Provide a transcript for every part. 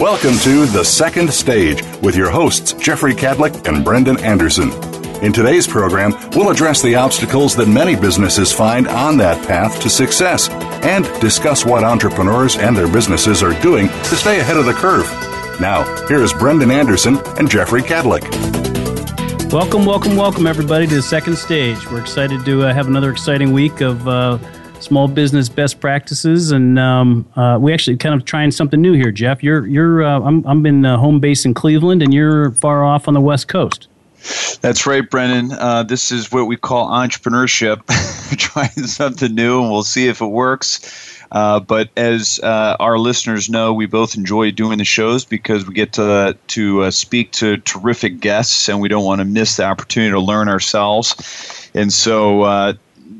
Welcome to The Second Stage with your hosts, Jeffrey Kadlic and Brendan Anderson. In today's program, we'll address the obstacles that many businesses find on that path to success and discuss what entrepreneurs and their businesses are doing to stay ahead of the curve. Now, here's Brendan Anderson and Jeffrey Kadlic. Welcome, welcome, welcome, everybody, to the second stage. We're excited to uh, have another exciting week of uh, small business best practices, and um, uh, we actually kind of trying something new here, Jeff. You're, you're, uh, I'm, I'm in uh, home base in Cleveland, and you're far off on the West Coast. That's right, Brendan. Uh, this is what we call entrepreneurship, trying something new, and we'll see if it works. Uh, but as uh, our listeners know, we both enjoy doing the shows because we get to to uh, speak to terrific guests, and we don't want to miss the opportunity to learn ourselves. And so uh,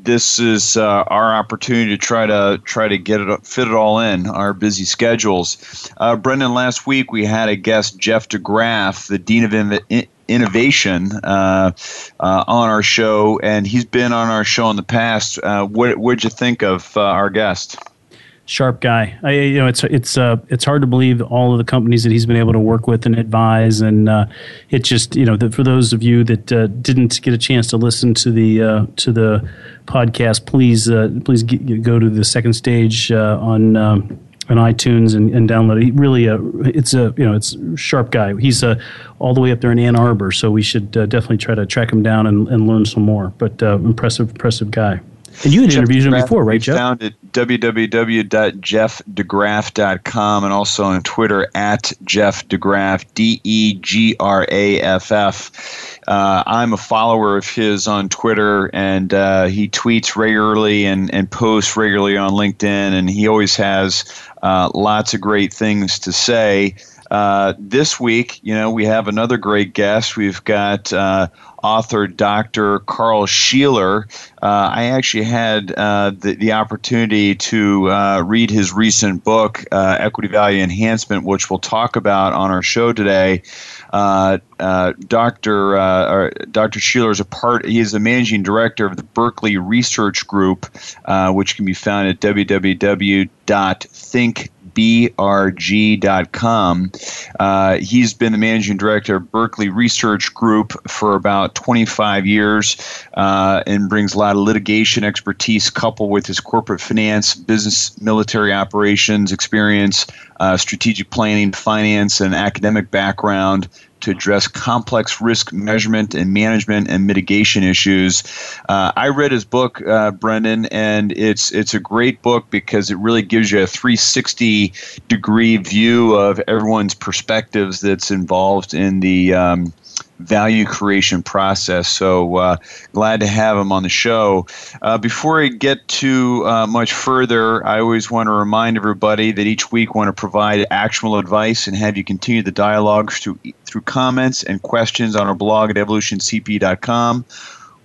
this is uh, our opportunity to try to try to get it fit it all in our busy schedules. Uh, Brendan, last week we had a guest, Jeff DeGraff, the dean of innovation uh, uh, on our show, and he's been on our show in the past. Uh, what did you think of uh, our guest? Sharp guy. I, you know, it's it's uh, it's hard to believe all of the companies that he's been able to work with and advise, and uh, it just you know the, for those of you that didn't get a chance to listen to the to the podcast, please please get, go to the second stage on. Um, on iTunes and, and download it. He really, uh, it's a you know, it's sharp guy. He's uh, all the way up there in Ann Arbor, so we should uh, definitely try to track him down and, and learn some more. But uh, impressive, impressive guy. And you had Jeff interviewed him before, right, Jeff? Found at www.jeffdegraff.com and also on Twitter at Jeff DeGraff, D E G R A F F. Uh, I'm a follower of his on Twitter, and uh, he tweets regularly and, and posts regularly on LinkedIn, and he always has uh, lots of great things to say. Uh, this week, you know, we have another great guest. We've got uh, author Dr. Carl Sheeler. Uh, I actually had uh, the, the opportunity to uh, read his recent book, uh, Equity Value Enhancement, which we'll talk about on our show today. Uh, uh, Dr. Uh, Dr. Sheeler is a part. He is the managing director of the Berkeley Research Group, which can be found at www.think brg.com. Uh, he's been the managing director of Berkeley Research Group for about 25 years uh, and brings a lot of litigation expertise coupled with his corporate finance, business, military operations experience, uh, strategic planning, finance, and academic background to address complex risk measurement and management and mitigation issues. Uh, I read his book, uh, Brendan, and it's it's a great book because it really gives you a 360 degree view of everyone's perspectives that's involved in the um, value creation process. So uh, glad to have him on the show. Uh, before I get too uh, much further, I always want to remind everybody that each week I want to provide actual advice and have you continue the dialogue through through comments and questions on our blog at evolutioncp.com.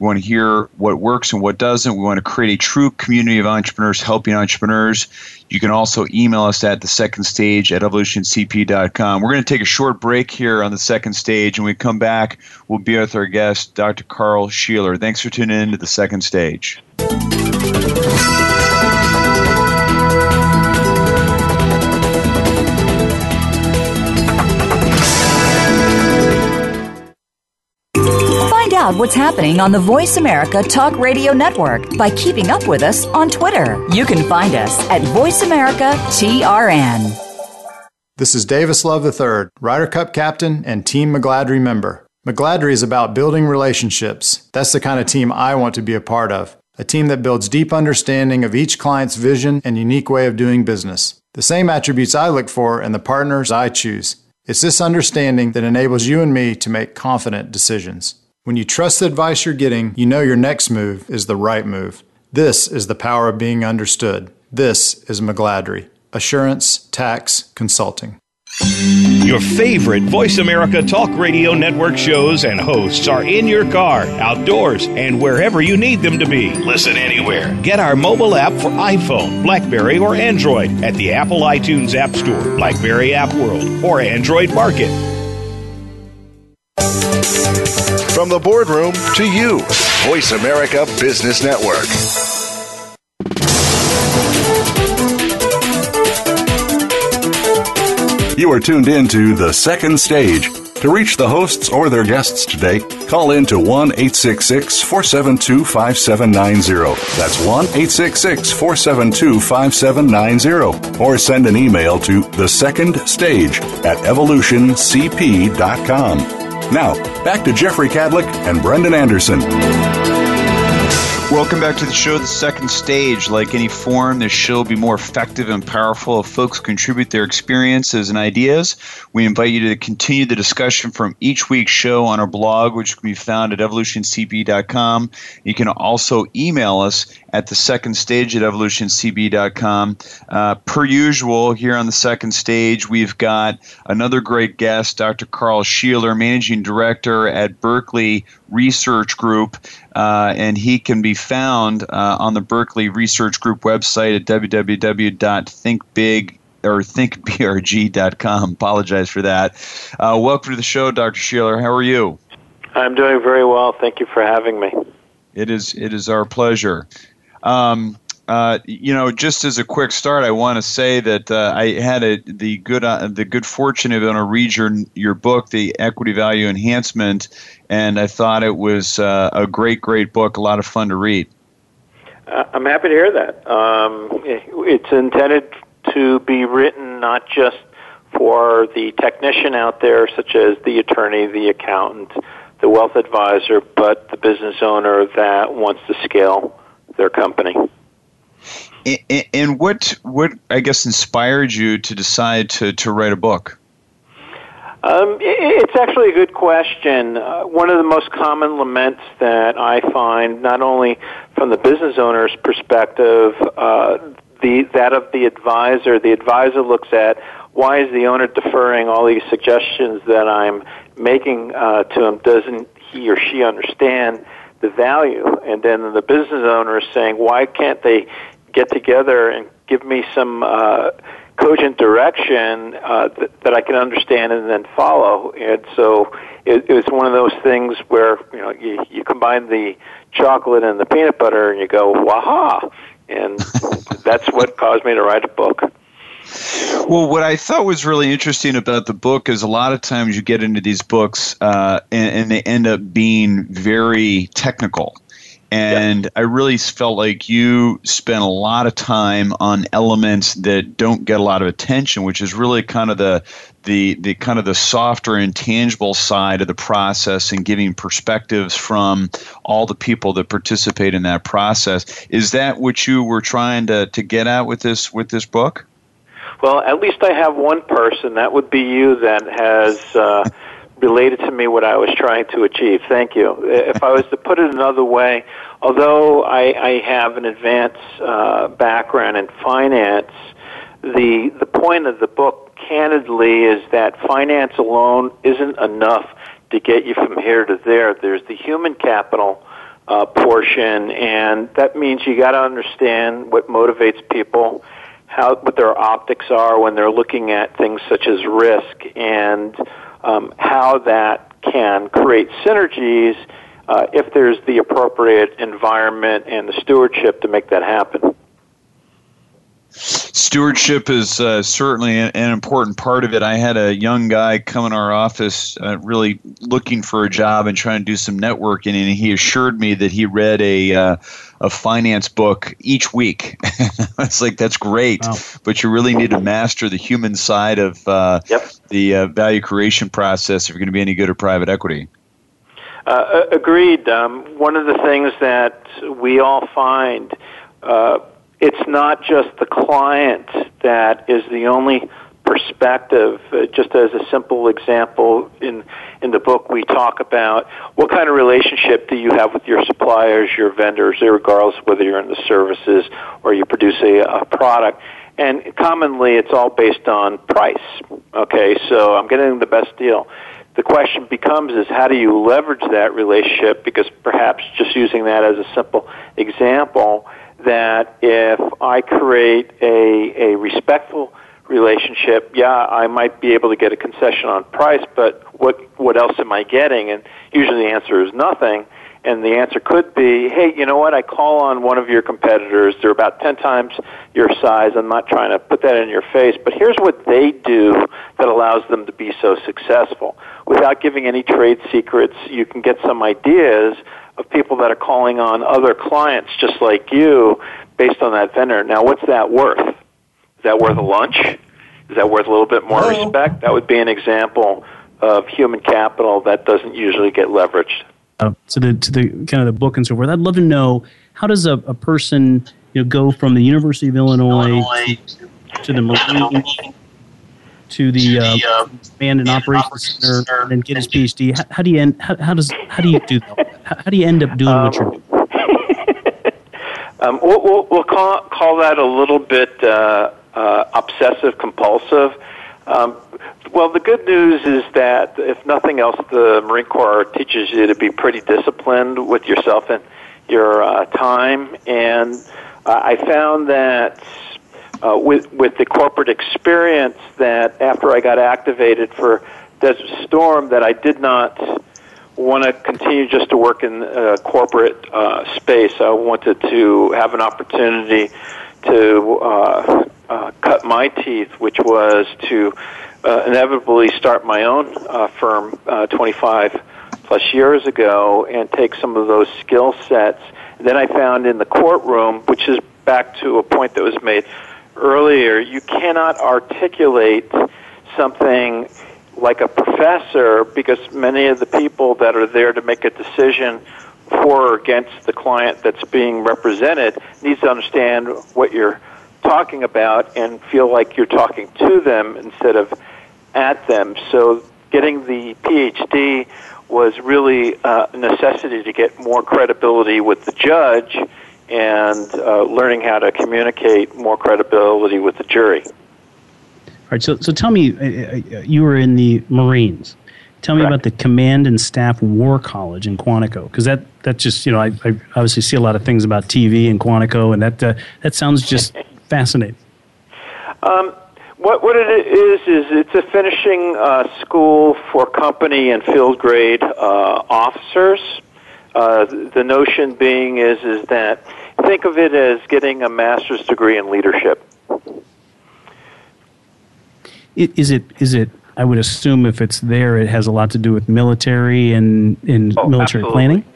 We want to hear what works and what doesn't. We want to create a true community of entrepreneurs helping entrepreneurs. You can also email us at the second stage at evolutioncp.com. We're going to take a short break here on the second stage. and we come back, we'll be with our guest, Dr. Carl Sheeler. Thanks for tuning in to the second stage. Out what's happening on the Voice America Talk Radio Network by keeping up with us on Twitter. You can find us at Voice America TRN. This is Davis Love III, Ryder Cup captain and Team McGladrey member. McGladrey is about building relationships. That's the kind of team I want to be a part of. A team that builds deep understanding of each client's vision and unique way of doing business. The same attributes I look for in the partners I choose. It's this understanding that enables you and me to make confident decisions. When you trust the advice you're getting, you know your next move is the right move. This is the power of being understood. This is McGladrey. Assurance Tax Consulting. Your favorite Voice America Talk Radio Network shows and hosts are in your car, outdoors, and wherever you need them to be. Listen anywhere. Get our mobile app for iPhone, Blackberry, or Android at the Apple iTunes App Store, Blackberry App World, or Android Market. From the boardroom to you, Voice America Business Network. You are tuned in to The Second Stage. To reach the hosts or their guests today, call in to 1 866 472 5790. That's 1 866 472 5790. Or send an email to The Second Stage at evolutioncp.com. Now, back to Jeffrey Kadlic and Brendan Anderson. Welcome back to the show, The Second Stage. Like any forum, this show will be more effective and powerful if folks contribute their experiences and ideas. We invite you to continue the discussion from each week's show on our blog, which can be found at evolutioncp.com. You can also email us at the second stage at evolutioncp.com. Uh, per usual, here on the second stage, we've got another great guest, Dr. Carl Sheeler, Managing Director at Berkeley Research Group, uh, and he can be found uh, on the Berkeley Research Group website at www.thinkbig or thinkbrg.com. Apologize for that. Uh, welcome to the show, Dr. Sheeler. How are you? I'm doing very well. Thank you for having me. It is it is our pleasure. Um, uh, you know, just as a quick start, I want to say that uh, I had a, the good uh, the good fortune of going to read your your book, The Equity Value Enhancement, and I thought it was uh, a great, great book, a lot of fun to read. Uh, I'm happy to hear that. Um, it's intended to be written not just for the technician out there, such as the attorney, the accountant, the wealth advisor, but the business owner that wants to scale their company. And what what I guess inspired you to decide to, to write a book? Um, it's actually a good question. Uh, one of the most common laments that I find, not only from the business owner's perspective, uh, the that of the advisor. The advisor looks at why is the owner deferring all these suggestions that I'm making uh, to him? Doesn't he or she understand the value. And then the business owner is saying, why can't they get together and give me some uh, cogent direction uh, that, that I can understand and then follow? And so it, it was one of those things where you know you, you combine the chocolate and the peanut butter and you go, waha! And that's what caused me to write a book. Well, what I thought was really interesting about the book is a lot of times you get into these books uh, and, and, they end up being very technical. And yeah. I really felt like you spent a lot of time on elements that don't get a lot of attention, which is really kind of the the the kind of the softer intangible side of the process and giving perspectives from all the people that participate in that process. Is that what you were trying to, to get at with this with this book? Well, at least I have one person. That would be you that has uh, related to me what I was trying to achieve. Thank you. If I was to put it another way, although I, I have an advanced uh, background in finance, the the point of the book, candidly, is that finance alone isn't enough to get you from here to there. There's the human capital uh, portion, and that means you got to understand what motivates people how what their optics are when they're looking at things such as risk and um, how that can create synergies uh, if there's the appropriate environment and the stewardship to make that happen. Stewardship is uh, certainly an, an, important part of it. I had a young guy come in our office, uh, really looking for a job and trying to do some networking, and he assured me that he read a uh, a finance book each week. it's like that's great, wow. but you really need to master the human side of uh, yep. the uh, value creation process if you're going to be any good at private equity. Uh, agreed. Um, one of the things that we all find it's not just the client that is the only perspective. Uh, just as a simple example, in in the book we talk about what kind of relationship do you have with your suppliers, your vendors, regardless of whether you're in the services or you produce a, a product. And commonly, it's all based on price. Okay, so I'm getting the best deal. The question becomes is how do you leverage that relationship? Because perhaps just using that as a simple example, that if I create a, a respectful relationship, yeah, I might be able to get a concession on price, but what what else am I getting? And usually the answer is nothing. And the answer could be, hey, you know what? I call on one of your competitors. They're about 10 times your size. I'm not trying to put that in your face, but here's what they do that allows them to be so successful. Without giving any trade secrets, you can get some ideas of people that are calling on other clients just like you based on that vendor. Now, what's that worth? Is that worth a lunch? Is that worth a little bit more Hello? respect? That would be an example of human capital that doesn't usually get leveraged. Uh, to the to the kind of the book and so forth. I'd love to know how does a, a person you know go from the University of Illinois, Illinois to, to the Marine to the uh, Command and Operations Center and get his PhD. How, how do you end, how, how, does how do you do that? How, how do you end up doing um, what you're doing? um, we'll, we'll, we'll, call call that a little bit uh, uh, obsessive compulsive. Um, well, the good news is that if nothing else, the Marine Corps teaches you to be pretty disciplined with yourself and your uh, time. And uh, I found that uh, with with the corporate experience, that after I got activated for Desert Storm, that I did not want to continue just to work in uh, corporate uh, space. I wanted to have an opportunity to uh, uh, cut my teeth, which was to uh, inevitably start my own uh, firm uh, 25 plus years ago and take some of those skill sets. Then I found in the courtroom, which is back to a point that was made earlier, you cannot articulate something like a professor because many of the people that are there to make a decision for or against the client that's being represented needs to understand what you're talking about and feel like you're talking to them instead of at them. So getting the PhD was really uh, a necessity to get more credibility with the judge and uh, learning how to communicate more credibility with the jury. All right, so, so tell me, uh, uh you were in the Marines. Tell me Correct. about the Command and Staff War College in Quantico, because that, that just, you know, I, I obviously see a lot of things about TV in Quantico, and that, uh, that sounds just fascinating. Um, what what it is is it's a finishing uh, school for company and field grade uh, officers. Uh, the notion being is is that think of it as getting a master's degree in leadership. Is it is it? I would assume if it's there, it has a lot to do with military and in oh, military absolutely. planning.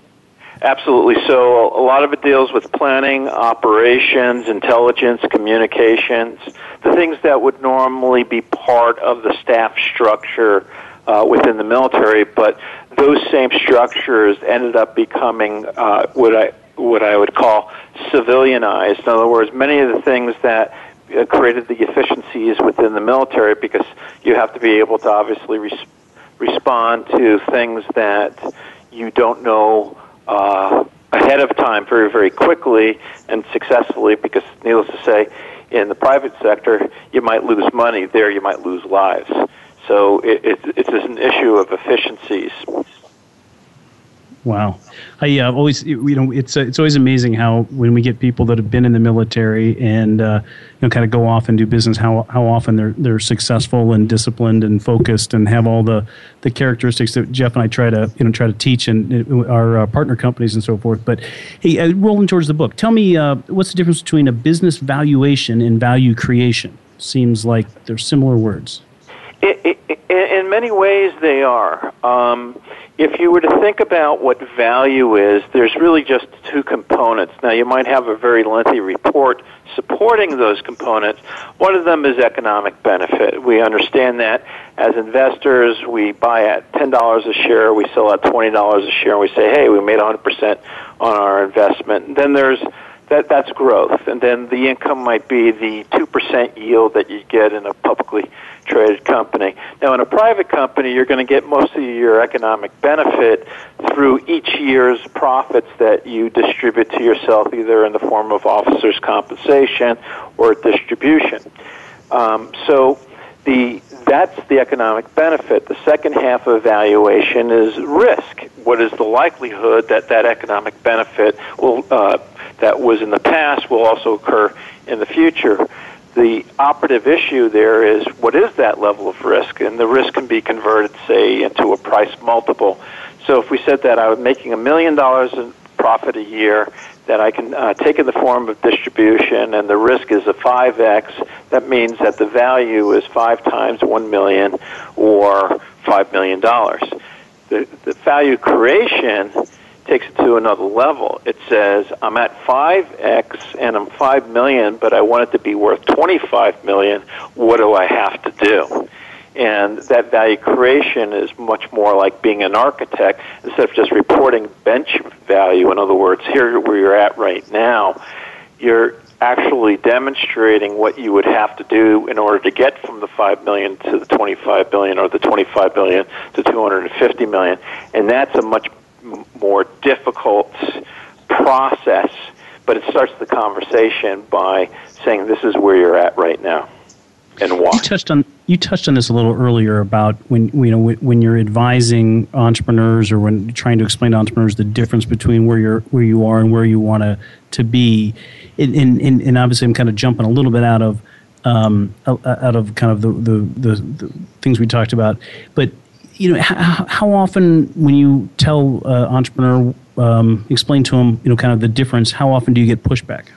Absolutely. So a lot of it deals with planning, operations, intelligence, communications, the things that would normally be part of the staff structure uh, within the military, but those same structures ended up becoming uh, what I what I would call civilianized. In other words, many of the things that uh, created the efficiencies within the military, because you have to be able to obviously res- respond to things that you don't know uh, ahead of time very, very quickly and successfully because, needless to say, in the private sector, you might lose money. There, you might lose lives. So it, it, it's an issue of efficiencies. Wow, I uh, always you know it's uh, it's always amazing how when we get people that have been in the military and uh, you know kind of go off and do business how how often they're they're successful and disciplined and focused and have all the the characteristics that Jeff and I try to you know try to teach in our uh, partner companies and so forth. But hey, uh, rolling towards the book, tell me uh, what's the difference between a business valuation and value creation? Seems like they're similar words. It, it, in many ways, they are. Um, if you were to think about what value is, there's really just two components. Now, you might have a very lengthy report supporting those components. One of them is economic benefit. We understand that as investors, we buy at $10 a share, we sell at $20 a share, and we say, hey, we made 100% on our investment. And then there's that that's growth, and then the income might be the two percent yield that you get in a publicly traded company. Now, in a private company, you're going to get most of your economic benefit through each year's profits that you distribute to yourself, either in the form of officers' compensation or distribution. Um, so the that's the economic benefit. The second half of evaluation is risk. What is the likelihood that that economic benefit will uh, that was in the past will also occur in the future? The operative issue there is what is that level of risk, and the risk can be converted, say, into a price multiple. So if we said that I was making a million dollars in profit a year that I can uh, take in the form of distribution, and the risk is a 5x. That means that the value is five times 1 million or $5 million. The, the value creation takes it to another level. It says, I'm at 5x and I'm 5 million, but I want it to be worth 25 million. What do I have to do? And that value creation is much more like being an architect instead of just reporting bench value. In other words, here where you're at right now, you're actually demonstrating what you would have to do in order to get from the 5 million to the 25 billion or the 25 billion to 250 million. And that's a much more difficult process, but it starts the conversation by saying this is where you're at right now and why. You touched on you touched on this a little earlier about when you know when you're advising entrepreneurs or when trying to explain to entrepreneurs the difference between where you're where you are and where you want to to be, and, and, and obviously I'm kind of jumping a little bit out of um, out of kind of the, the, the, the things we talked about, but you know how, how often when you tell uh, entrepreneur um, explain to them you know kind of the difference, how often do you get pushback?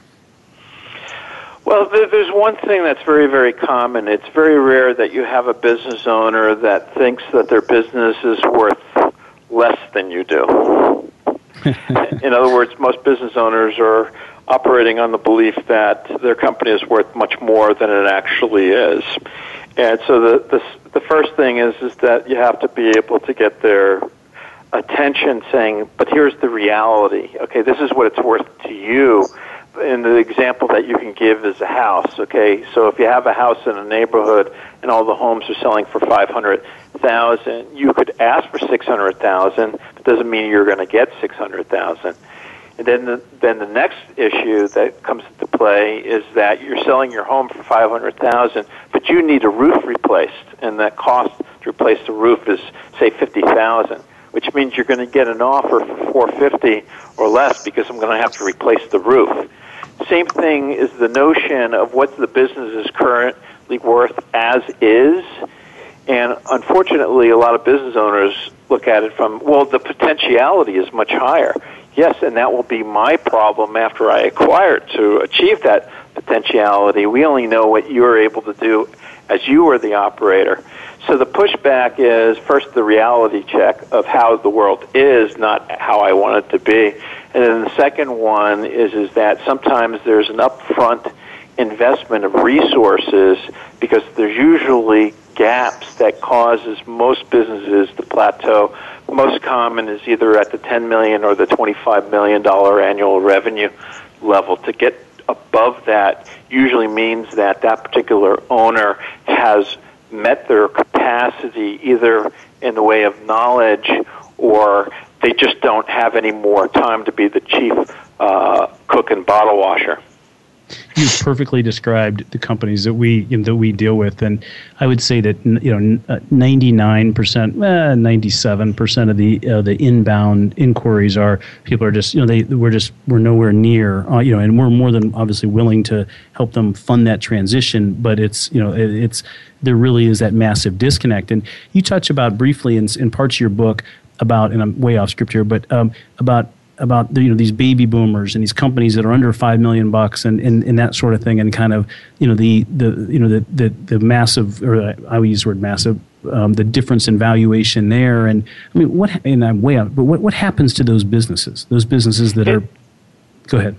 Well, there's one thing that's very, very common. It's very rare that you have a business owner that thinks that their business is worth less than you do. In other words, most business owners are operating on the belief that their company is worth much more than it actually is. And so the, the, the first thing is, is that you have to be able to get their attention saying, but here's the reality. Okay, this is what it's worth to you and the example that you can give is a house. Okay, so if you have a house in a neighborhood and all the homes are selling for five hundred thousand, you could ask for six hundred thousand. It doesn't mean you're going to get six hundred thousand. And then the, then the next issue that comes into play is that you're selling your home for five hundred thousand, but you need a roof replaced, and that cost to replace the roof is say fifty thousand which means you're going to get an offer for 450 or less because I'm going to have to replace the roof. Same thing is the notion of what the business is currently worth as is. And unfortunately, a lot of business owners look at it from, well, the potentiality is much higher. Yes, and that will be my problem after I acquire it to achieve that potentiality. We only know what you're able to do as you are the operator. So the pushback is first the reality check of how the world is, not how I want it to be. And then the second one is is that sometimes there's an upfront investment of resources because there's usually gaps that causes most businesses to plateau. Most common is either at the 10 million or the 25 million dollar annual revenue level. To get above that usually means that that particular owner has met their capacity either in the way of knowledge or they just don't have any more time to be the chief uh, cook and bottle washer. You've perfectly described the companies that we you know, that we deal with, and I would say that you know uh, ninety nine percent, ninety seven percent of the uh, the inbound inquiries are people are just you know they we're just we're nowhere near uh, you know, and we're more than obviously willing to help them fund that transition, but it's you know it, it's there really is that massive disconnect, and you touch about briefly in, in parts of your book about, and I'm way off script here, but um, about about the, you know these baby boomers and these companies that are under five million bucks and, and, and that sort of thing, and kind of you know the the you know the the, the massive or I would use the word massive um, the difference in valuation there, and I mean what and I'm way out, but what what happens to those businesses? Those businesses that are go ahead.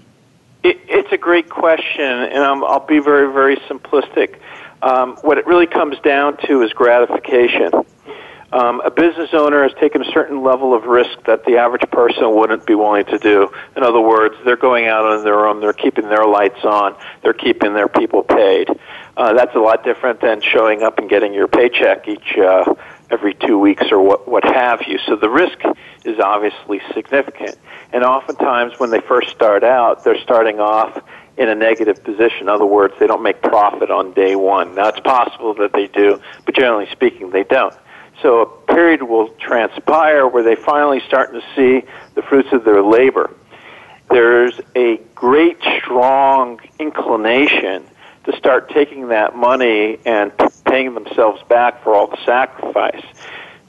It, it's a great question, and i will be very very simplistic. Um, what it really comes down to is gratification Um, a business owner has taken a certain level of risk that the average person wouldn't be willing to do. In other words, they're going out on their own, they're keeping their lights on, they're keeping their people paid. Uh, that's a lot different than showing up and getting your paycheck each uh, every two weeks or what, what have you. So the risk is obviously significant. And oftentimes, when they first start out, they're starting off in a negative position. In other words, they don't make profit on day one. Now, it's possible that they do, but generally speaking, they don't. So a period will transpire where they finally start to see the fruits of their labor. There's a great, strong inclination to start taking that money and paying themselves back for all the sacrifice.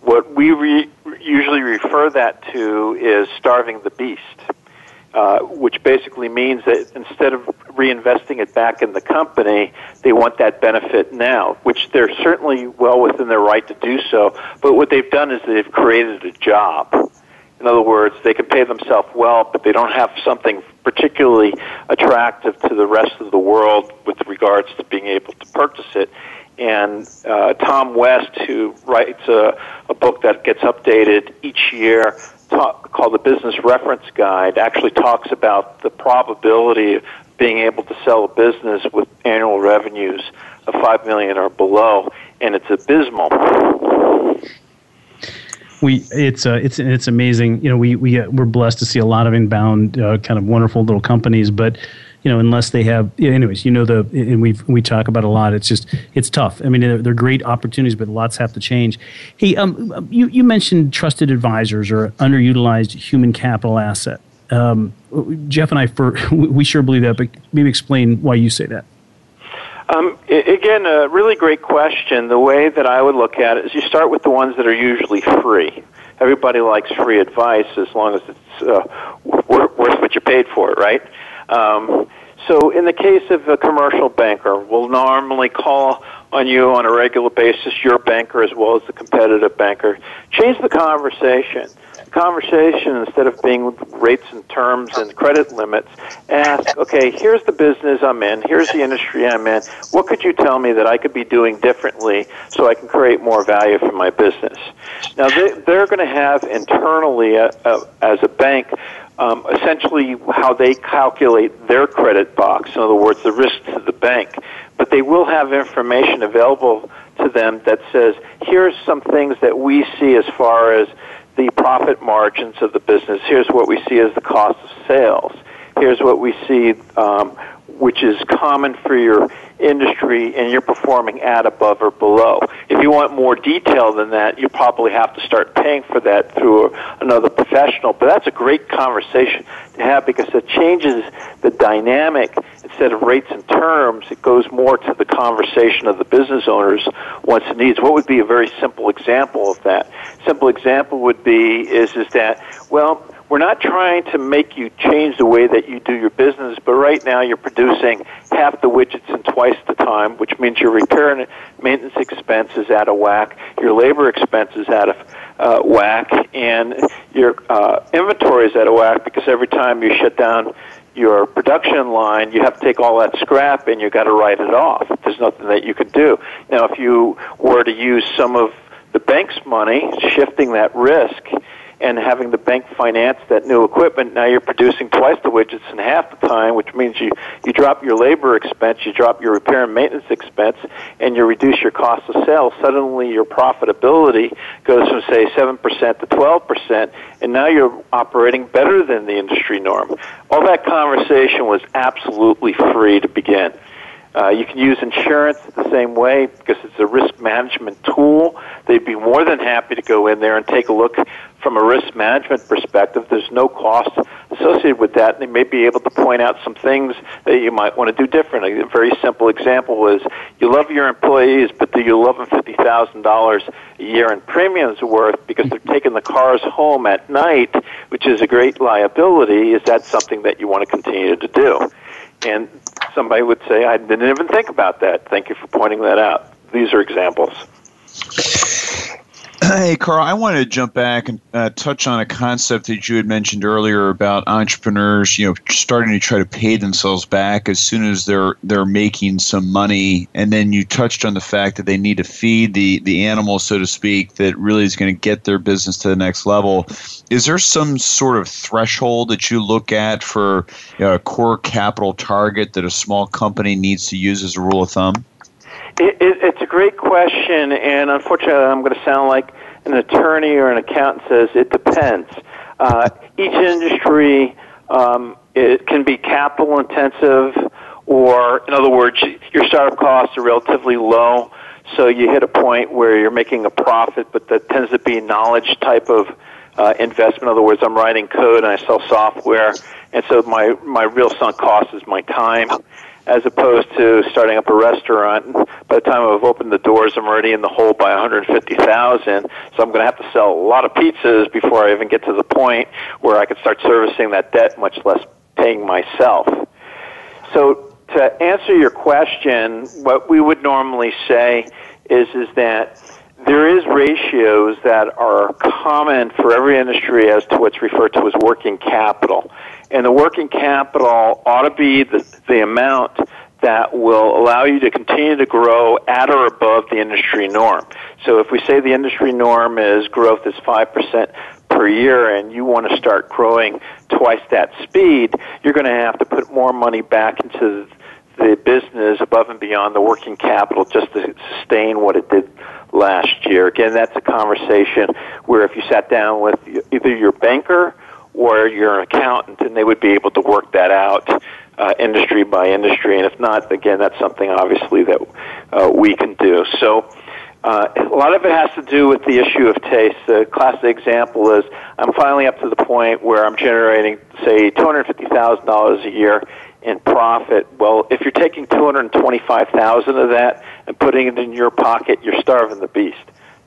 What we re- usually refer that to is starving the beast, uh, which basically means that instead of reinvesting it back in the company, they want that benefit now, which they're certainly well within their right to do so. But what they've done is they've created a job. In other words, they can pay themselves well, but they don't have something particularly attractive to the rest of the world with regards to being able to purchase it. And uh, Tom West, who writes a, a book that gets updated each year called the Business Reference Guide, actually talks about the probability of being able to sell a business with annual revenues of five million or below, and it's abysmal we it's uh, it's it's amazing. You know, we we uh, we're blessed to see a lot of inbound uh, kind of wonderful little companies, but you know, unless they have, anyways, you know, the, and we we talk about a lot. It's just, it's tough. I mean, they're, they're, great opportunities, but lots have to change. Hey, um, you, you mentioned trusted advisors or underutilized human capital asset. Um, Jeff and I, for, we sure believe that, but maybe explain why you say that. Um, again, a really great question. The way that I would look at it is you start with the ones that are usually free. Everybody likes free advice as long as it's uh, worth what you paid for it, right? Um, so, in the case of a commercial banker, we'll normally call on you on a regular basis, your banker as well as the competitive banker. Change the conversation. The conversation, instead of being rates and terms and credit limits, ask, okay, here's the business I'm in, here's the industry I'm in. What could you tell me that I could be doing differently so I can create more value for my business? Now, they, they're going to have internally, uh, uh, as a bank, um, essentially how they calculate their credit box. In other words, the risk to the bank. But they will have information available to them that says, here's some things that we see as far as the profit margins of the business. Here's what we see as the cost of sales. Here's what we see, um, which is common for your industry and you're performing at, above, or below. If you want more detail than that, you probably have to start paying for that through another professional. But that's a great conversation to have because it changes the dynamic. Instead of rates and terms, it goes more to the conversation of the business owners wants and needs. What would be a very simple example of that? Simple example would be is is that well we're not trying to make you change the way that you do your business, but right now you're producing half the widgets in twice the time, which means your repair and maintenance expense is out of whack, your labor expense is out of uh, whack, and your uh, inventory is out of whack because every time you shut down your production line, you have to take all that scrap and you've got to write it off. There's nothing that you can do. Now, if you were to use some of the bank's money, shifting that risk, and having the bank finance that new equipment, now you're producing twice the widgets in half the time, which means you, you drop your labor expense, you drop your repair and maintenance expense, and you reduce your cost of sales. Suddenly your profitability goes from, say, 7% to 12%, and now you're operating better than the industry norm. All that conversation was absolutely free to begin. Uh, you can use insurance the same way because it's a risk management tool. They'd be more than happy to go in there and take a look from a risk management perspective. There's no cost associated with that. And they may be able to point out some things that you might want to do differently. A very simple example is you love your employees, but do you love them $50,000 a year in premiums worth because they're taking the cars home at night, which is a great liability? Is that something that you want to continue to do? And somebody would say, I didn't even think about that. Thank you for pointing that out. These are examples. Hey, Carl, I want to jump back and uh, touch on a concept that you had mentioned earlier about entrepreneurs, you know, starting to try to pay themselves back as soon as they're they're making some money, and then you touched on the fact that they need to feed the the animal, so to speak, that really is going to get their business to the next level. Is there some sort of threshold that you look at for you know, a core capital target that a small company needs to use as a rule of thumb? It, it, it's a great question, and unfortunately, I'm going to sound like an attorney or an accountant says it depends. Uh, each industry um, it can be capital intensive, or in other words, your startup costs are relatively low, so you hit a point where you're making a profit, but that tends to be knowledge type of uh, investment. In other words, I'm writing code and I sell software, and so my my real sunk cost is my time as opposed to starting up a restaurant. By the time I've opened the doors, I'm already in the hole by 150,000. So I'm going to have to sell a lot of pizzas before I even get to the point where I could start servicing that debt, much less paying myself. So to answer your question, what we would normally say is is that there is ratios that are common for every industry as to what's referred to as working capital. And the working capital ought to be the, the amount that will allow you to continue to grow at or above the industry norm. So if we say the industry norm is growth is 5% per year and you want to start growing twice that speed, you're going to have to put more money back into the business above and beyond the working capital just to sustain what it did last year. Again, that's a conversation where if you sat down with either your banker or you're an accountant, and they would be able to work that out uh, industry by industry. And if not, again, that's something obviously that uh, we can do. So. Uh, a lot of it has to do with the issue of taste. The classic example is I'm finally up to the point where I'm generating, say, $250,000 a year in profit. Well, if you're taking 225,000 of that and putting it in your pocket, you're starving the beast.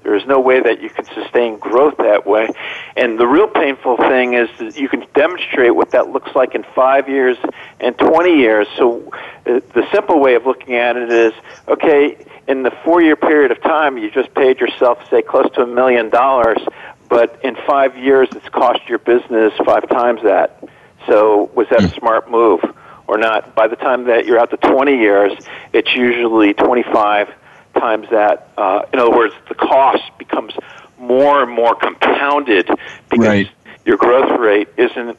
There is no way that you can sustain growth that way. And the real painful thing is that you can demonstrate what that looks like in five years and 20 years. So uh, the simple way of looking at it is, okay, in the four year period of time, you just paid yourself, say, close to a million dollars, but in five years, it's cost your business five times that. So was that a hmm. smart move or not? By the time that you're out to 20 years, it's usually 25 times that. Uh, in other words, the cost becomes more and more compounded because right. your growth rate isn't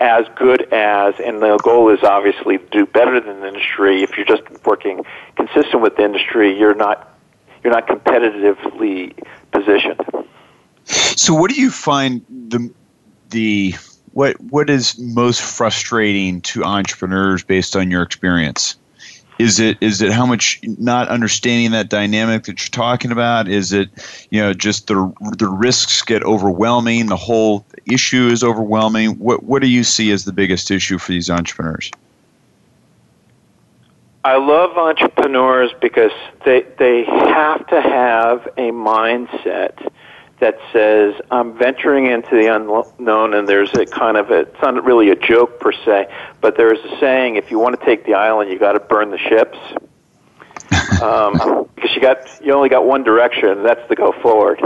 as good as, and the goal is obviously to do better than the industry. If you're just working consistent with the industry, you're not you're not competitively positioned. So, what do you find the the what what is most frustrating to entrepreneurs based on your experience? Is it is it how much not understanding that dynamic that you're talking about? Is it you know just the the risks get overwhelming the whole issue is overwhelming? What what do you see as the biggest issue for these entrepreneurs? I love entrepreneurs because they they have to have a mindset that says I'm venturing into the unknown, and there's a kind of a, it's not really a joke per se, but there's a saying: if you want to take the island, you got to burn the ships, um, because you got you only got one direction, and that's to go forward.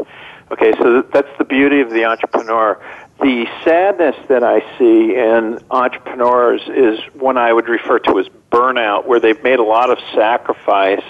Okay, so that's the beauty of the entrepreneur. The sadness that I see in entrepreneurs is one I would refer to as burnout, where they've made a lot of sacrifice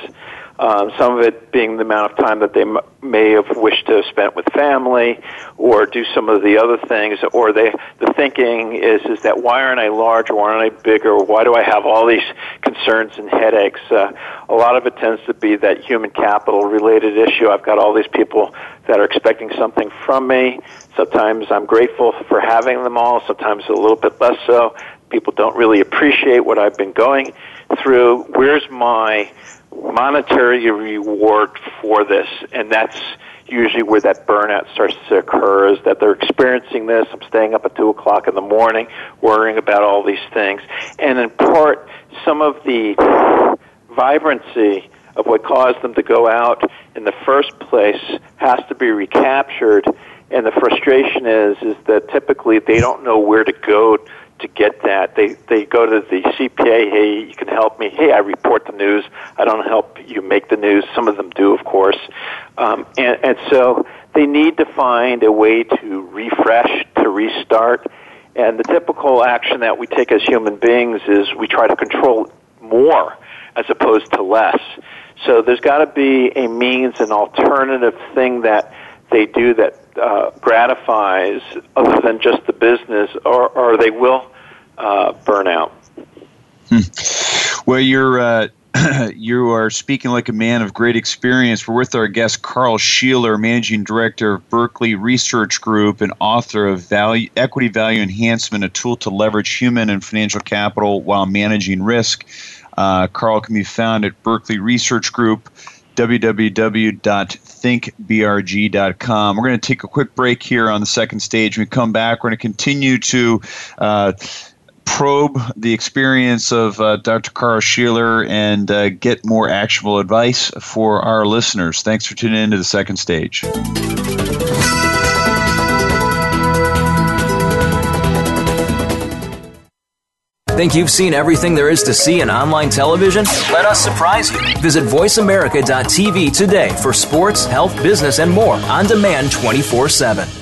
um, some of it being the amount of time that they m- may have wished to have spent with family, or do some of the other things, or they the thinking is is that why aren't I larger? Why aren't I bigger? Why do I have all these concerns and headaches? Uh, a lot of it tends to be that human capital related issue. I've got all these people that are expecting something from me. Sometimes I'm grateful for having them all. Sometimes a little bit less so. People don't really appreciate what I've been going through. Where's my monetary reward for this, and that's usually where that burnout starts to occur is that they're experiencing this. I'm staying up at two o'clock in the morning, worrying about all these things, and in part, some of the vibrancy of what caused them to go out in the first place has to be recaptured. And the frustration is is that typically they don't know where to go to get that. They they go to the CPA. Hey, you can help me. Hey, I report the news. I don't help you make the news. Some of them do, of course. Um, and, and so they need to find a way to refresh, to restart. And the typical action that we take as human beings is we try to control more as opposed to less. So there's got to be a means, an alternative thing that they do that uh, gratifies other than just the business, or, or they will uh, burn out. Hmm. Well, you're. Uh you are speaking like a man of great experience. We're with our guest, Carl Sheeler, Managing Director of Berkeley Research Group and author of value, Equity Value Enhancement, a tool to leverage human and financial capital while managing risk. Uh, Carl can be found at Berkeley Research Group, www.thinkbrg.com. We're going to take a quick break here on the second stage. When we come back, we're going to continue to. Uh, probe the experience of uh, Dr. Carl Sheeler and uh, get more actionable advice for our listeners. Thanks for tuning in to the second stage. Think you've seen everything there is to see in online television? Let us surprise you. Visit VoiceAmerica.tv today for sports, health, business, and more on demand 24 7.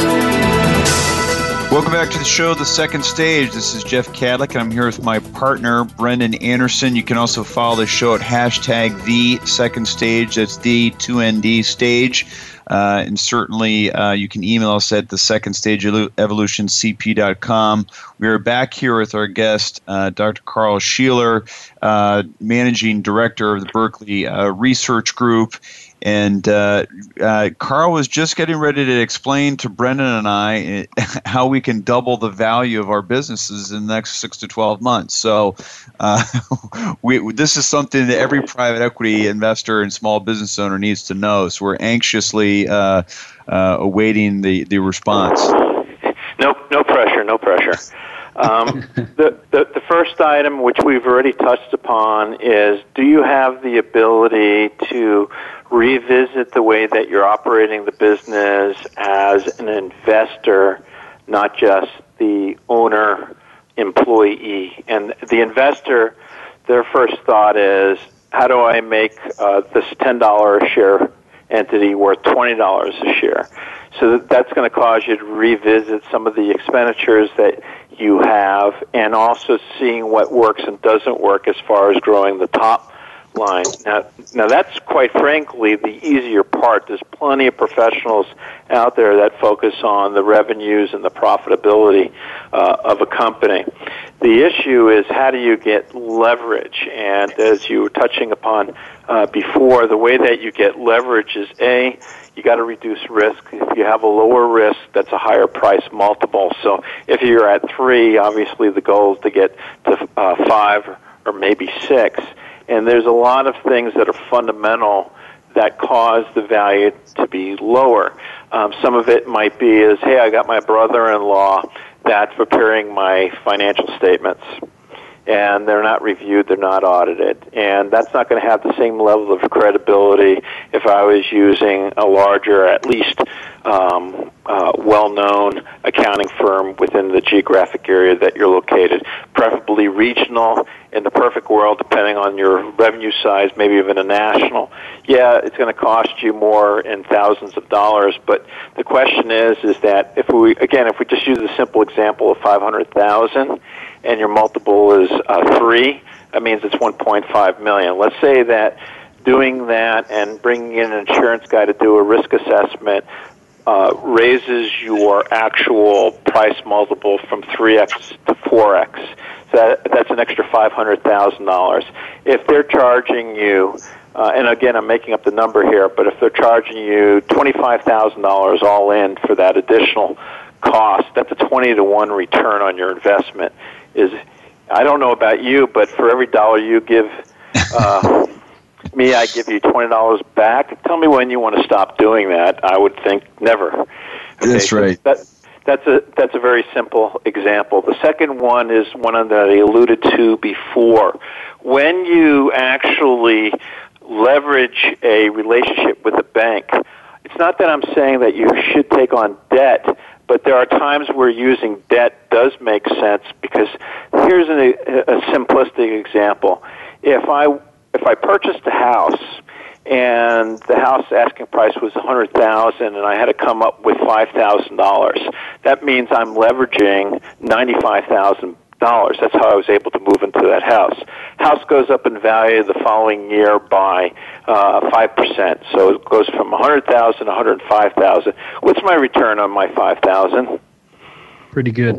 Welcome back to the show, The Second Stage. This is Jeff Kadlic, and I'm here with my partner, Brendan Anderson. You can also follow the show at hashtag The Second Stage. That's the 2ND stage. Uh, and certainly uh, you can email us at the second stage evolutioncp.com. We are back here with our guest, uh, Dr. Carl Sheeler, uh, managing director of the Berkeley uh, Research Group. And uh, uh, Carl was just getting ready to explain to Brendan and I eh, how we can double the value of our businesses in the next six to 12 months. So, uh, we, this is something that every private equity investor and small business owner needs to know. So, we're anxiously uh, uh, awaiting the, the response. No, no pressure, no pressure. Um, the, the, the first item, which we've already touched upon, is do you have the ability to revisit the way that you're operating the business as an investor, not just the owner employee? And the investor, their first thought is, how do I make uh, this $10 a share entity worth $20 a share? So that's going to cause you to revisit some of the expenditures that you have and also seeing what works and doesn't work as far as growing the top line. Now, now that's quite frankly the easier part. There's plenty of professionals out there that focus on the revenues and the profitability uh, of a company. The issue is how do you get leverage? And as you were touching upon uh, before, the way that you get leverage is a you got to reduce risk. If you have a lower risk, that's a higher price multiple. So if you're at three, obviously the goal is to get to uh, five or maybe six. And there's a lot of things that are fundamental that cause the value to be lower. Um, some of it might be is, hey, I got my brother-in-law that's preparing my financial statements and they're not reviewed, they're not audited. And that's not going to have the same level of credibility if I was using a larger, at least um, uh, well known accounting firm within the geographic area that you're located, preferably regional. In the perfect world, depending on your revenue size, maybe even a national, yeah, it's going to cost you more in thousands of dollars. But the question is, is that if we again, if we just use a simple example of five hundred thousand, and your multiple is uh, three, that means it's one point five million. Let's say that doing that and bringing in an insurance guy to do a risk assessment uh, raises your actual price multiple from 3x to 4x. So that, that's an extra $500,000. If they're charging you, uh, and again, I'm making up the number here, but if they're charging you $25,000 all in for that additional cost, that's a 20 to 1 return on your investment. Is I don't know about you, but for every dollar you give uh, me, I give you twenty dollars back. Tell me when you want to stop doing that. I would think never. Okay, that's right. So that, that's a that's a very simple example. The second one is one that I alluded to before. When you actually leverage a relationship with a bank, it's not that I'm saying that you should take on debt, but there are times where using debt does make sense because here's a, a simplistic example. If I if I purchased a house and the house asking price was a hundred thousand and I had to come up with five thousand dollars, that means I'm leveraging ninety five thousand dollars. That's how I was able to move into that house. House goes up in value the following year by uh, five uh, percent, so it goes from a hundred thousand to one hundred five thousand. What's my return on my five thousand? Pretty good.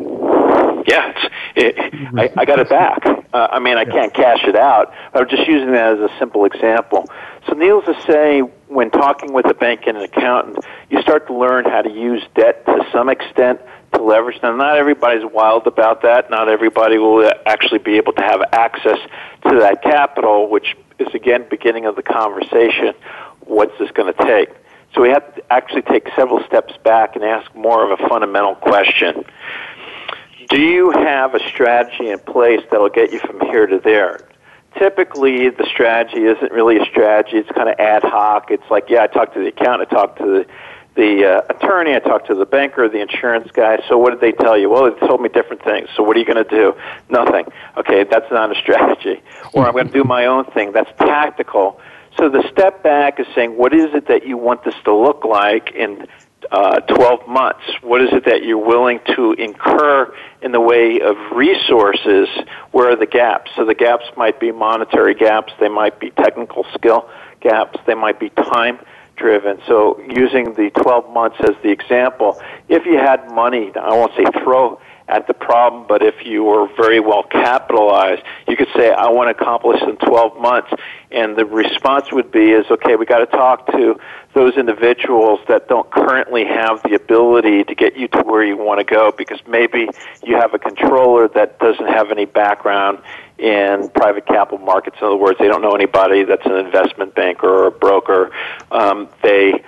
Yeah, it, I, I got it back. Uh, I mean, I can't cash it out. I'm just using that as a simple example. So, needless to say, when talking with a bank and an accountant, you start to learn how to use debt to some extent to leverage. Now, not everybody's wild about that. Not everybody will actually be able to have access to that capital, which is again beginning of the conversation. What's this going to take? So we have to actually take several steps back and ask more of a fundamental question do you have a strategy in place that'll get you from here to there? Typically, the strategy isn't really a strategy. It's kind of ad hoc. It's like, yeah, I talked to the accountant, I talked to the the uh, attorney, I talked to the banker, the insurance guy. So what did they tell you? Well, they told me different things. So what are you going to do? Nothing. Okay, that's not a strategy. Or I'm going to do my own thing. That's tactical. So the step back is saying, what is it that you want this to look like in uh, 12 months? What is it that you're willing to incur in the way of resources? Where are the gaps? So the gaps might be monetary gaps, they might be technical skill gaps, they might be time driven. So using the 12 months as the example, if you had money, I won't say throw at the problem, but if you were very well capitalized, you could say, I want to accomplish in 12 months. And the response would be is, okay, we got to talk to those individuals that don't currently have the ability to get you to where you want to go because maybe you have a controller that doesn't have any background in private capital markets. In other words, they don't know anybody that's an investment banker or a broker. Um, they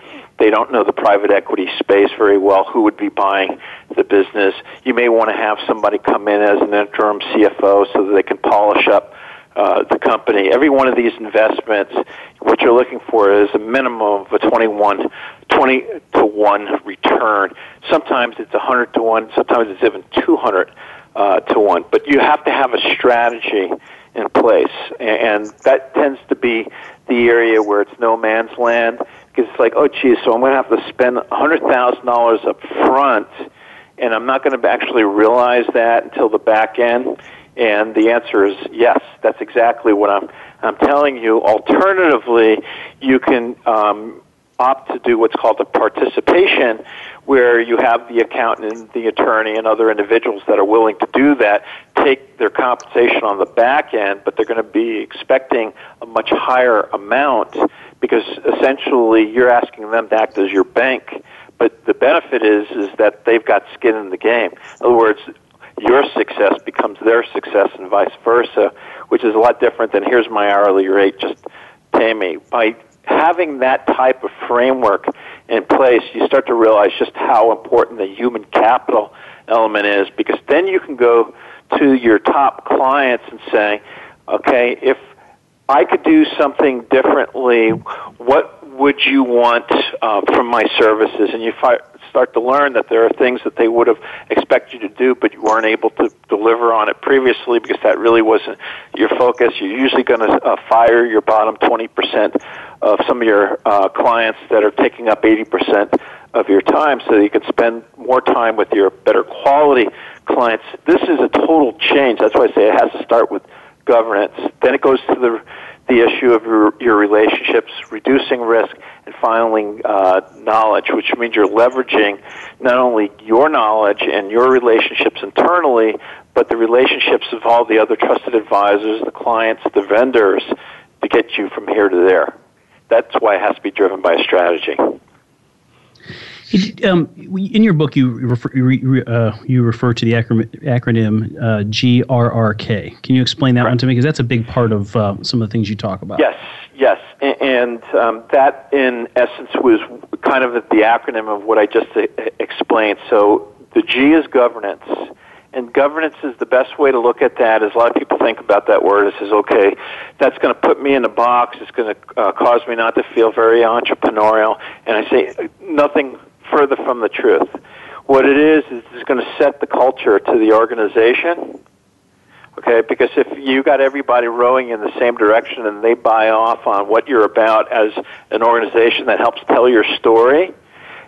they don't know the private equity space very well, who would be buying the business. You may want to have somebody come in as an interim CFO so that they can polish up uh, the company. Every one of these investments, what you're looking for is a minimum of a 21, 20 to 1 return. Sometimes it's 100 to 1, sometimes it's even 200 uh, to 1. But you have to have a strategy in place, and that tends to be the area where it's no man's land because it's like, oh, geez, so I'm going to have to spend $100,000 up front, and I'm not going to actually realize that until the back end. And the answer is yes. That's exactly what I'm I'm telling you. Alternatively, you can um, opt to do what's called a participation, where you have the accountant and the attorney and other individuals that are willing to do that take their compensation on the back end, but they're going to be expecting a much higher amount because essentially you're asking them to act as your bank. But the benefit is is that they've got skin in the game. In other words, your success becomes their success and vice versa, which is a lot different than here's my hourly rate, just pay me. By having that type of framework in place, you start to realize just how important the human capital element is because then you can go to your top clients and say, okay, if I could do something differently, what would you want uh, from my services? And you fi- start to learn that there are things that they would have expected you to do, but you weren't able to deliver on it previously because that really wasn't your focus. You're usually going to uh, fire your bottom 20% of some of your uh, clients that are taking up 80% of your time so that you can spend more time with your better quality clients. This is a total change. That's why I say it has to start with governance. Then it goes to the the issue of your, your relationships, reducing risk, and finally uh, knowledge, which means you're leveraging not only your knowledge and your relationships internally, but the relationships of all the other trusted advisors, the clients, the vendors, to get you from here to there. That's why it has to be driven by a strategy. Um, in your book, you refer, uh, you refer to the acronym, acronym uh, GRRK. Can you explain that right. one to me? Because that's a big part of uh, some of the things you talk about. Yes, yes. And um, that, in essence, was kind of the acronym of what I just uh, explained. So the G is governance. And governance is the best way to look at that. As a lot of people think about that word, it says, okay, that's going to put me in a box. It's going to uh, cause me not to feel very entrepreneurial. And I say nothing further from the truth. What it is is it's going to set the culture to the organization. Okay, because if you got everybody rowing in the same direction and they buy off on what you're about as an organization that helps tell your story,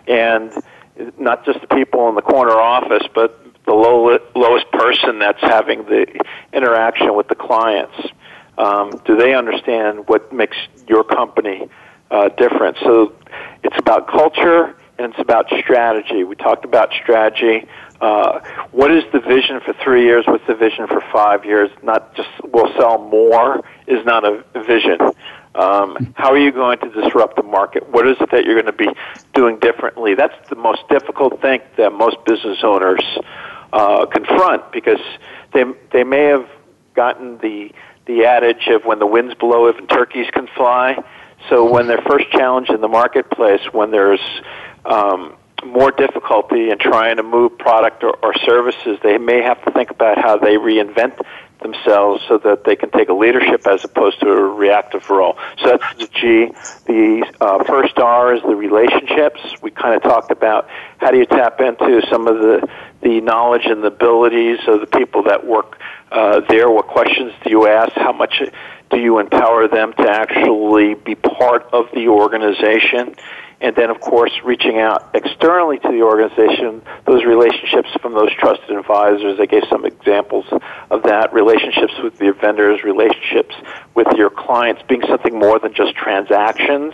and not just the people in the corner office, but the low, lowest person that's having the interaction with the clients. Um, do they understand what makes your company uh, different? So it's about culture and it's about strategy. We talked about strategy. Uh, what is the vision for three years? What's the vision for five years? Not just we'll sell more is not a vision. Um, how are you going to disrupt the market? What is it that you're going to be doing differently? That's the most difficult thing that most business owners uh, confront because they they may have gotten the the adage of when the wind's blow, even turkeys can fly. So when they're first challenged in the marketplace, when there's um, more difficulty in trying to move product or, or services, they may have to think about how they reinvent themselves so that they can take a leadership as opposed to a reactive role. So that's the G. The uh, first R is the relationships. We kind of talked about how do you tap into some of the the knowledge and the abilities of the people that work uh, there. What questions do you ask? How much do you empower them to actually be part of the organization? And then of course reaching out externally to the organization those relationships from those trusted advisors. I gave some examples of that. Relationships with your vendors relationships with your clients being something more than just transactions.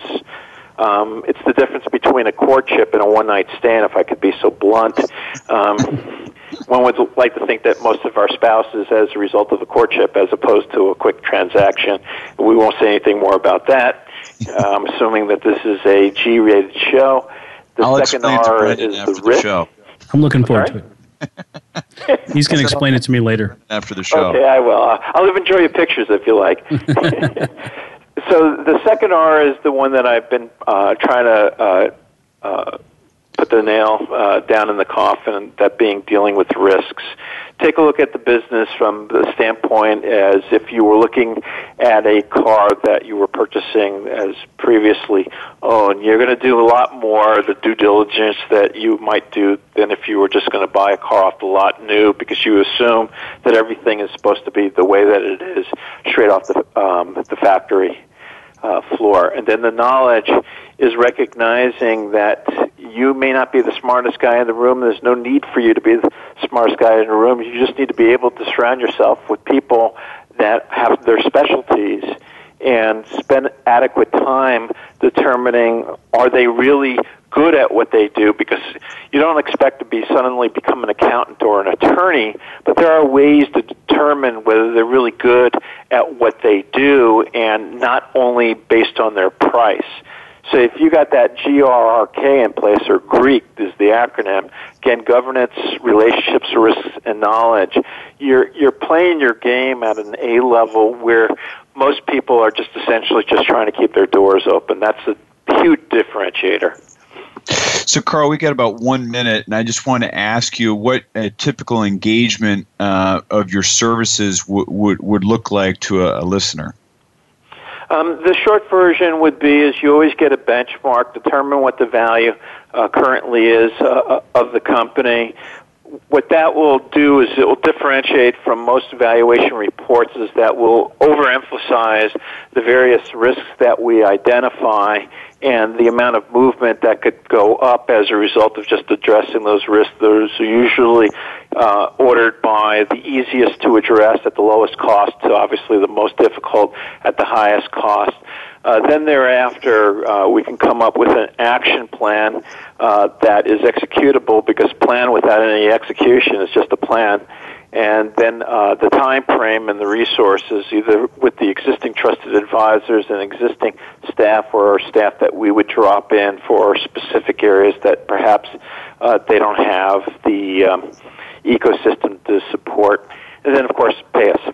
Um, it's the difference between a courtship and a one night stand if i could be so blunt. Um, one would like to think that most of our spouses as a result of a courtship as opposed to a quick transaction. We won't say anything more about that I'm assuming that this is a G-rated show. The I'll second R is the risk. show. I'm looking forward to it. He's going to explain it to me later. After the show. Okay, I will. Uh, I'll even show you pictures if you like. so the second R is the one that I've been uh, trying to uh, uh, put the nail uh, down in the coffin, that being dealing with risks. Take a look at the business from the standpoint as if you were looking at a car that you were purchasing as previously owned. You're going to do a lot more the due diligence that you might do than if you were just going to buy a car off the lot new because you assume that everything is supposed to be the way that it is straight off the, um, the factory uh, floor. And then the knowledge is recognizing that you may not be the smartest guy in the room. There's no need for you to be the smartest guy in the room. You just need to be able to surround yourself with people that have their specialties and spend adequate time determining are they really good at what they do because you don't expect to be suddenly become an accountant or an attorney, but there are ways to determine whether they're really good at what they do and not only based on their price. So if you got that GRRK in place, or Greek is the acronym, again, governance, relationships, risks, and knowledge, you're, you're playing your game at an A level where most people are just essentially just trying to keep their doors open. That's a huge differentiator. So, Carl, we got about one minute, and I just want to ask you what a typical engagement uh, of your services w- would would look like to a, a listener. Um, the short version would be is you always get a benchmark, determine what the value uh, currently is uh, of the company. What that will do is it will differentiate from most valuation reports is that will overemphasize the various risks that we identify and the amount of movement that could go up as a result of just addressing those risks. Those are usually uh, ordered by the easiest to address at the lowest cost to obviously the most difficult at the highest cost. Uh, then thereafter, uh, we can come up with an action plan uh, that is executable because plan without any execution is just a plan and then uh, the time frame and the resources, either with the existing trusted advisors and existing staff or staff that we would drop in for specific areas that perhaps uh, they don't have the um, ecosystem to support, and then of course pay us.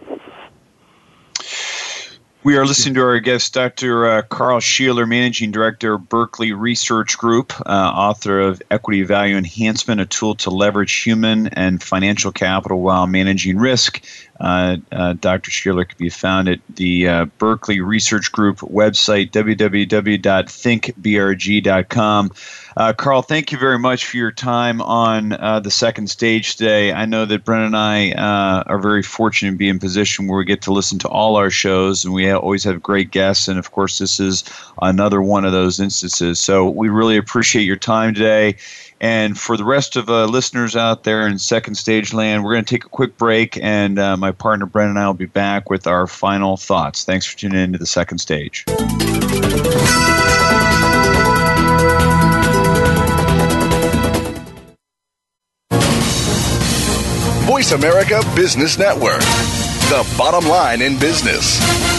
We are listening to our guest, Dr. Uh, Carl Sheeler, Managing Director, Berkeley Research Group, uh, author of Equity Value Enhancement, a tool to leverage human and financial capital while managing risk. Uh, uh Dr. Sheeler can be found at the uh, Berkeley Research Group website, www.thinkbrg.com. Uh, Carl, thank you very much for your time on uh, the second stage today. I know that Brendan and I uh, are very fortunate to be in position where we get to listen to all our shows, and we always have great guests. And of course, this is another one of those instances. So we really appreciate your time today. And for the rest of uh, listeners out there in second stage land, we're going to take a quick break, and uh, my partner Brendan and I will be back with our final thoughts. Thanks for tuning in to the second stage. Voice America Business Network, the bottom line in business.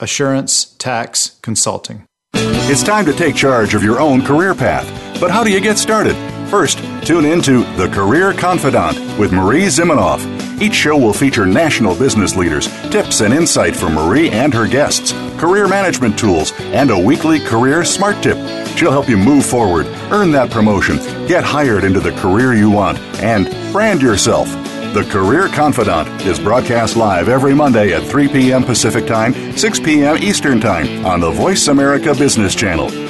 Assurance Tax Consulting. It's time to take charge of your own career path. But how do you get started? First, tune in to The Career Confidant with Marie Zimenoff. Each show will feature national business leaders, tips and insight from Marie and her guests, career management tools, and a weekly career smart tip. She'll help you move forward, earn that promotion, get hired into the career you want, and brand yourself. The Career Confidant is broadcast live every Monday at 3 p.m. Pacific Time, 6 p.m. Eastern Time on the Voice America Business Channel.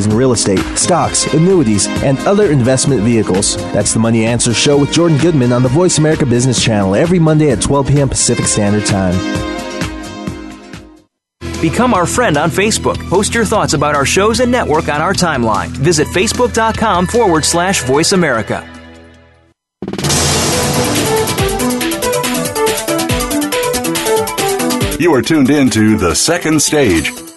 in real estate, stocks, annuities, and other investment vehicles. That's the Money Answer Show with Jordan Goodman on the Voice America Business Channel every Monday at 12 p.m. Pacific Standard Time. Become our friend on Facebook. Post your thoughts about our shows and network on our timeline. Visit facebook.com forward slash voice America. You are tuned in to The Second Stage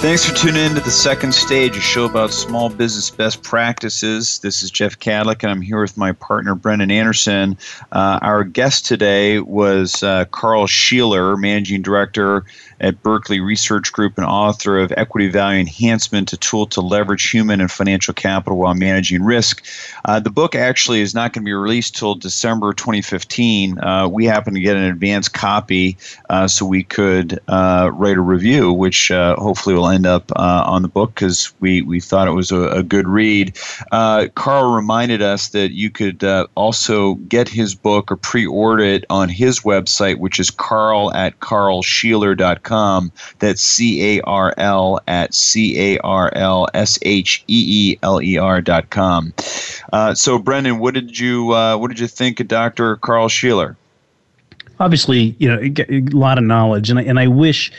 Thanks for tuning in to the second stage, a show about small business best practices. This is Jeff Kadlic, and I'm here with my partner, Brendan Anderson. Uh, our guest today was uh, Carl Sheeler, Managing Director at Berkeley Research Group and author of Equity Value Enhancement, a tool to leverage human and financial capital while managing risk. Uh, the book actually is not going to be released till December 2015. Uh, we happened to get an advance copy uh, so we could uh, write a review, which uh, hopefully will end up uh, on the book because we, we thought it was a, a good read. Carl reminded us that you could also get his book or pre order it on his website, which is carl at carlsheeler.com. That's C A R L at C A R L S H E E L E R.com. Uh, so, Brendan, what did you uh, what did you think of Dr. Carl Sheeler? Obviously, you know, a lot of knowledge, and I, and I wish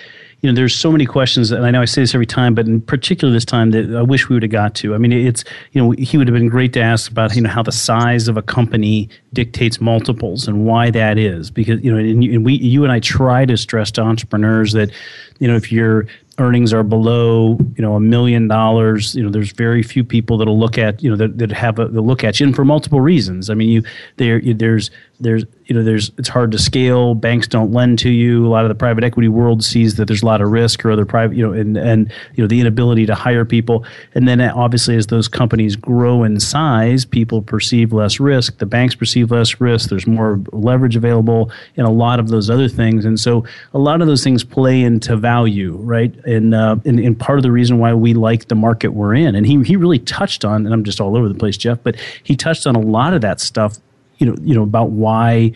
you know, there's so many questions, and I know I say this every time, but in particular this time that I wish we would have got to. I mean, it's you know, he would have been great to ask about you know how the size of a company dictates multiples and why that is, because you know, and and we, you and I try to stress to entrepreneurs that you know if your earnings are below you know a million dollars you know there's very few people that'll look at you know that, that have a they'll look at you and for multiple reasons i mean you there there's there's you know there's it's hard to scale. Banks don't lend to you. A lot of the private equity world sees that there's a lot of risk or other private you know and and you know the inability to hire people. And then obviously as those companies grow in size people perceive less risk. The banks perceive less risk. There's more leverage available and a lot of those other things. And so a lot of those things play into value right? And uh, and, and part of the reason why we like the market we're in. And he he really touched on and I'm just all over the place Jeff but he touched on a lot of that stuff you know you know about why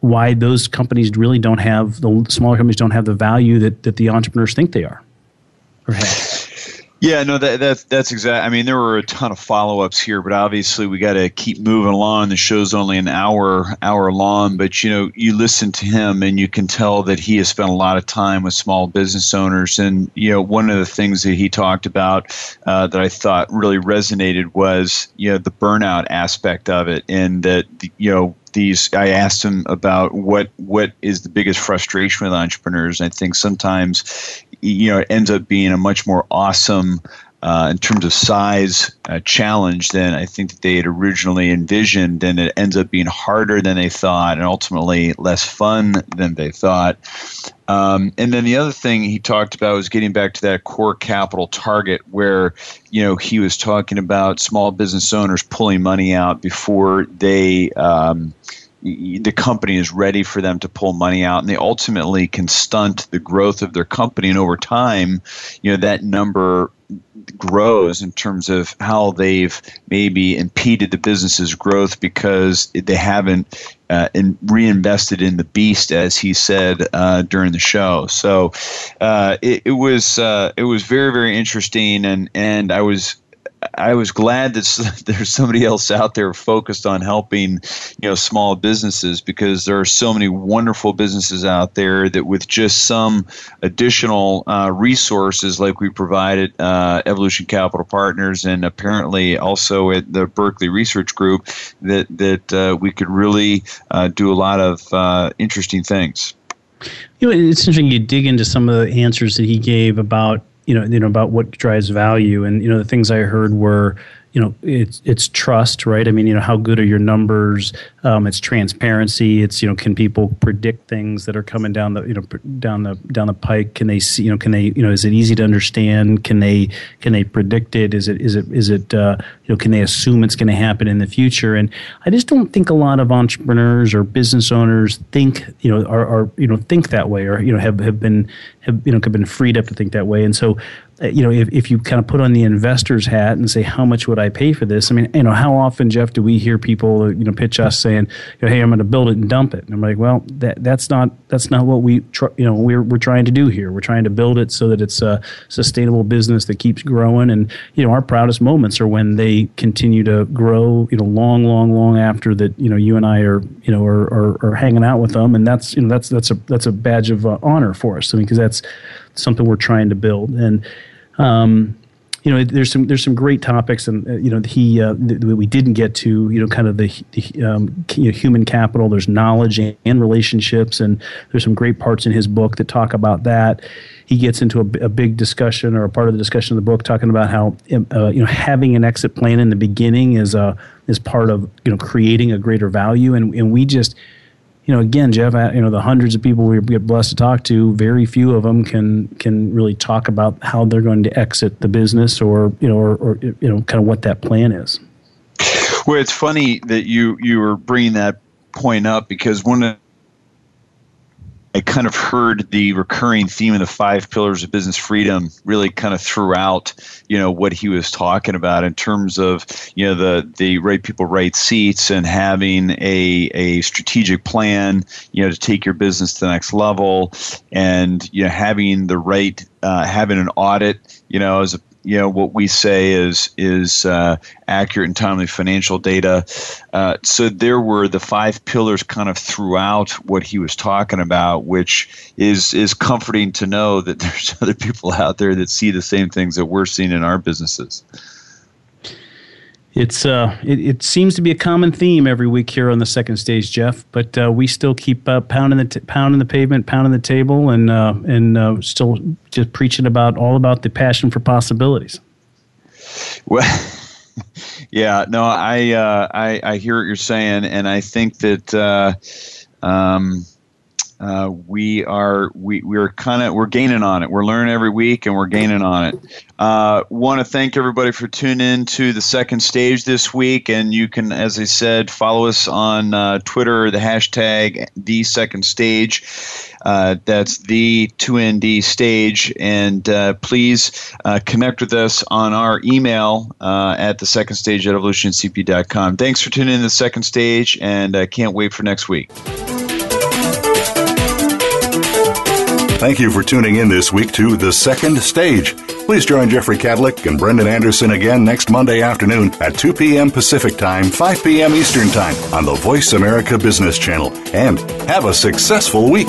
why those companies really don't have the smaller companies don't have the value that that the entrepreneurs think they are have. Yeah, no, that, that's that's exact. I mean, there were a ton of follow ups here, but obviously we got to keep moving along. The show's only an hour hour long, but you know, you listen to him and you can tell that he has spent a lot of time with small business owners. And you know, one of the things that he talked about uh, that I thought really resonated was you know the burnout aspect of it, and that you know these i asked him about what what is the biggest frustration with entrepreneurs i think sometimes you know, it ends up being a much more awesome uh, in terms of size uh, challenge than I think that they had originally envisioned, and it ends up being harder than they thought, and ultimately less fun than they thought. Um, and then the other thing he talked about was getting back to that core capital target, where you know he was talking about small business owners pulling money out before they. Um, the company is ready for them to pull money out and they ultimately can stunt the growth of their company and over time you know that number grows in terms of how they've maybe impeded the business's growth because they haven't uh, in, reinvested in the beast, as he said uh, during the show. So uh, it, it, was uh, it was very very interesting, and and I was I was glad that there's somebody else out there focused on helping, you know, small businesses because there are so many wonderful businesses out there that with just some additional uh, resources like we provided uh, Evolution Capital Partners and apparently also at the Berkeley Research Group that that uh, we could really uh, do a lot of uh, interesting things. You know, it's interesting you dig into some of the answers that he gave about you know, you know about what drives value, and you know the things I heard were you know it's it's trust right i mean you know how good are your numbers um, it's transparency it's you know can people predict things that are coming down the you know down the down the pike can they see you know can they you know is it easy to understand can they can they predict it is it is it is it uh, you know can they assume it's going to happen in the future and i just don't think a lot of entrepreneurs or business owners think you know are, are you know think that way or you know have have been have you know have been freed up to think that way and so uh, you know, if, if you kind of put on the investor's hat and say, how much would I pay for this? I mean, you know, how often, Jeff, do we hear people, you know, pitch us saying, you know, hey, I'm going to build it and dump it? And I'm like, well, that, that's not that's not what we, tr- you know, we're, we're trying to do here. We're trying to build it so that it's a sustainable business that keeps growing. And, you know, our proudest moments are when they continue to grow, you know, long, long, long after that, you know, you and I are, you know, are, are, are hanging out with them. And that's, you know, that's, that's a, that's a badge of uh, honor for us. I mean, because that's, something we're trying to build. And um, you know, there's some there's some great topics, and uh, you know, he uh, th- we didn't get to, you know, kind of the, the um, you know, human capital. There's knowledge and, and, relationships, and there's some great parts in his book that talk about that. He gets into a, a big discussion or a part of the discussion of the book talking about how um, uh, you know having an exit plan in the beginning is a is part of you know creating a greater value, and and we just you know, again, Jeff, you know, the hundreds of people we get blessed to talk to, very few of them can can really talk about how they're going to exit the business, or you know, or, or you know, kind of what that plan is. Well, it's funny that you you were bringing that point up because one of kind of heard the recurring theme of the five pillars of business freedom really kind of throughout, you know, what he was talking about in terms of, you know, the the right people, right seats, and having a a strategic plan, you know, to take your business to the next level, and you know, having the right, uh, having an audit, you know, as a you know what we say is is uh, accurate and timely financial data. Uh, so there were the five pillars kind of throughout what he was talking about, which is is comforting to know that there's other people out there that see the same things that we're seeing in our businesses it's uh, it, it, seems to be a common theme every week here on the second stage, Jeff. But uh, we still keep uh, pounding the t- pounding the pavement, pounding the table, and uh, and uh, still just preaching about all about the passion for possibilities. Well, yeah, no, I uh, I, I hear what you're saying, and I think that. Um, uh, we are we we're kind of we're gaining on it. We're learning every week, and we're gaining on it. Uh, Want to thank everybody for tuning in to the second stage this week, and you can, as I said, follow us on uh, Twitter. The hashtag the second stage. Uh, that's the 2ND stage. And uh, please uh, connect with us on our email uh, at the second stage at evolutioncp.com. Thanks for tuning in to the second stage, and I can't wait for next week. Thank you for tuning in this week to The Second Stage. Please join Jeffrey Kadlic and Brendan Anderson again next Monday afternoon at 2 p.m. Pacific Time, 5 p.m. Eastern Time on the Voice America Business Channel. And have a successful week.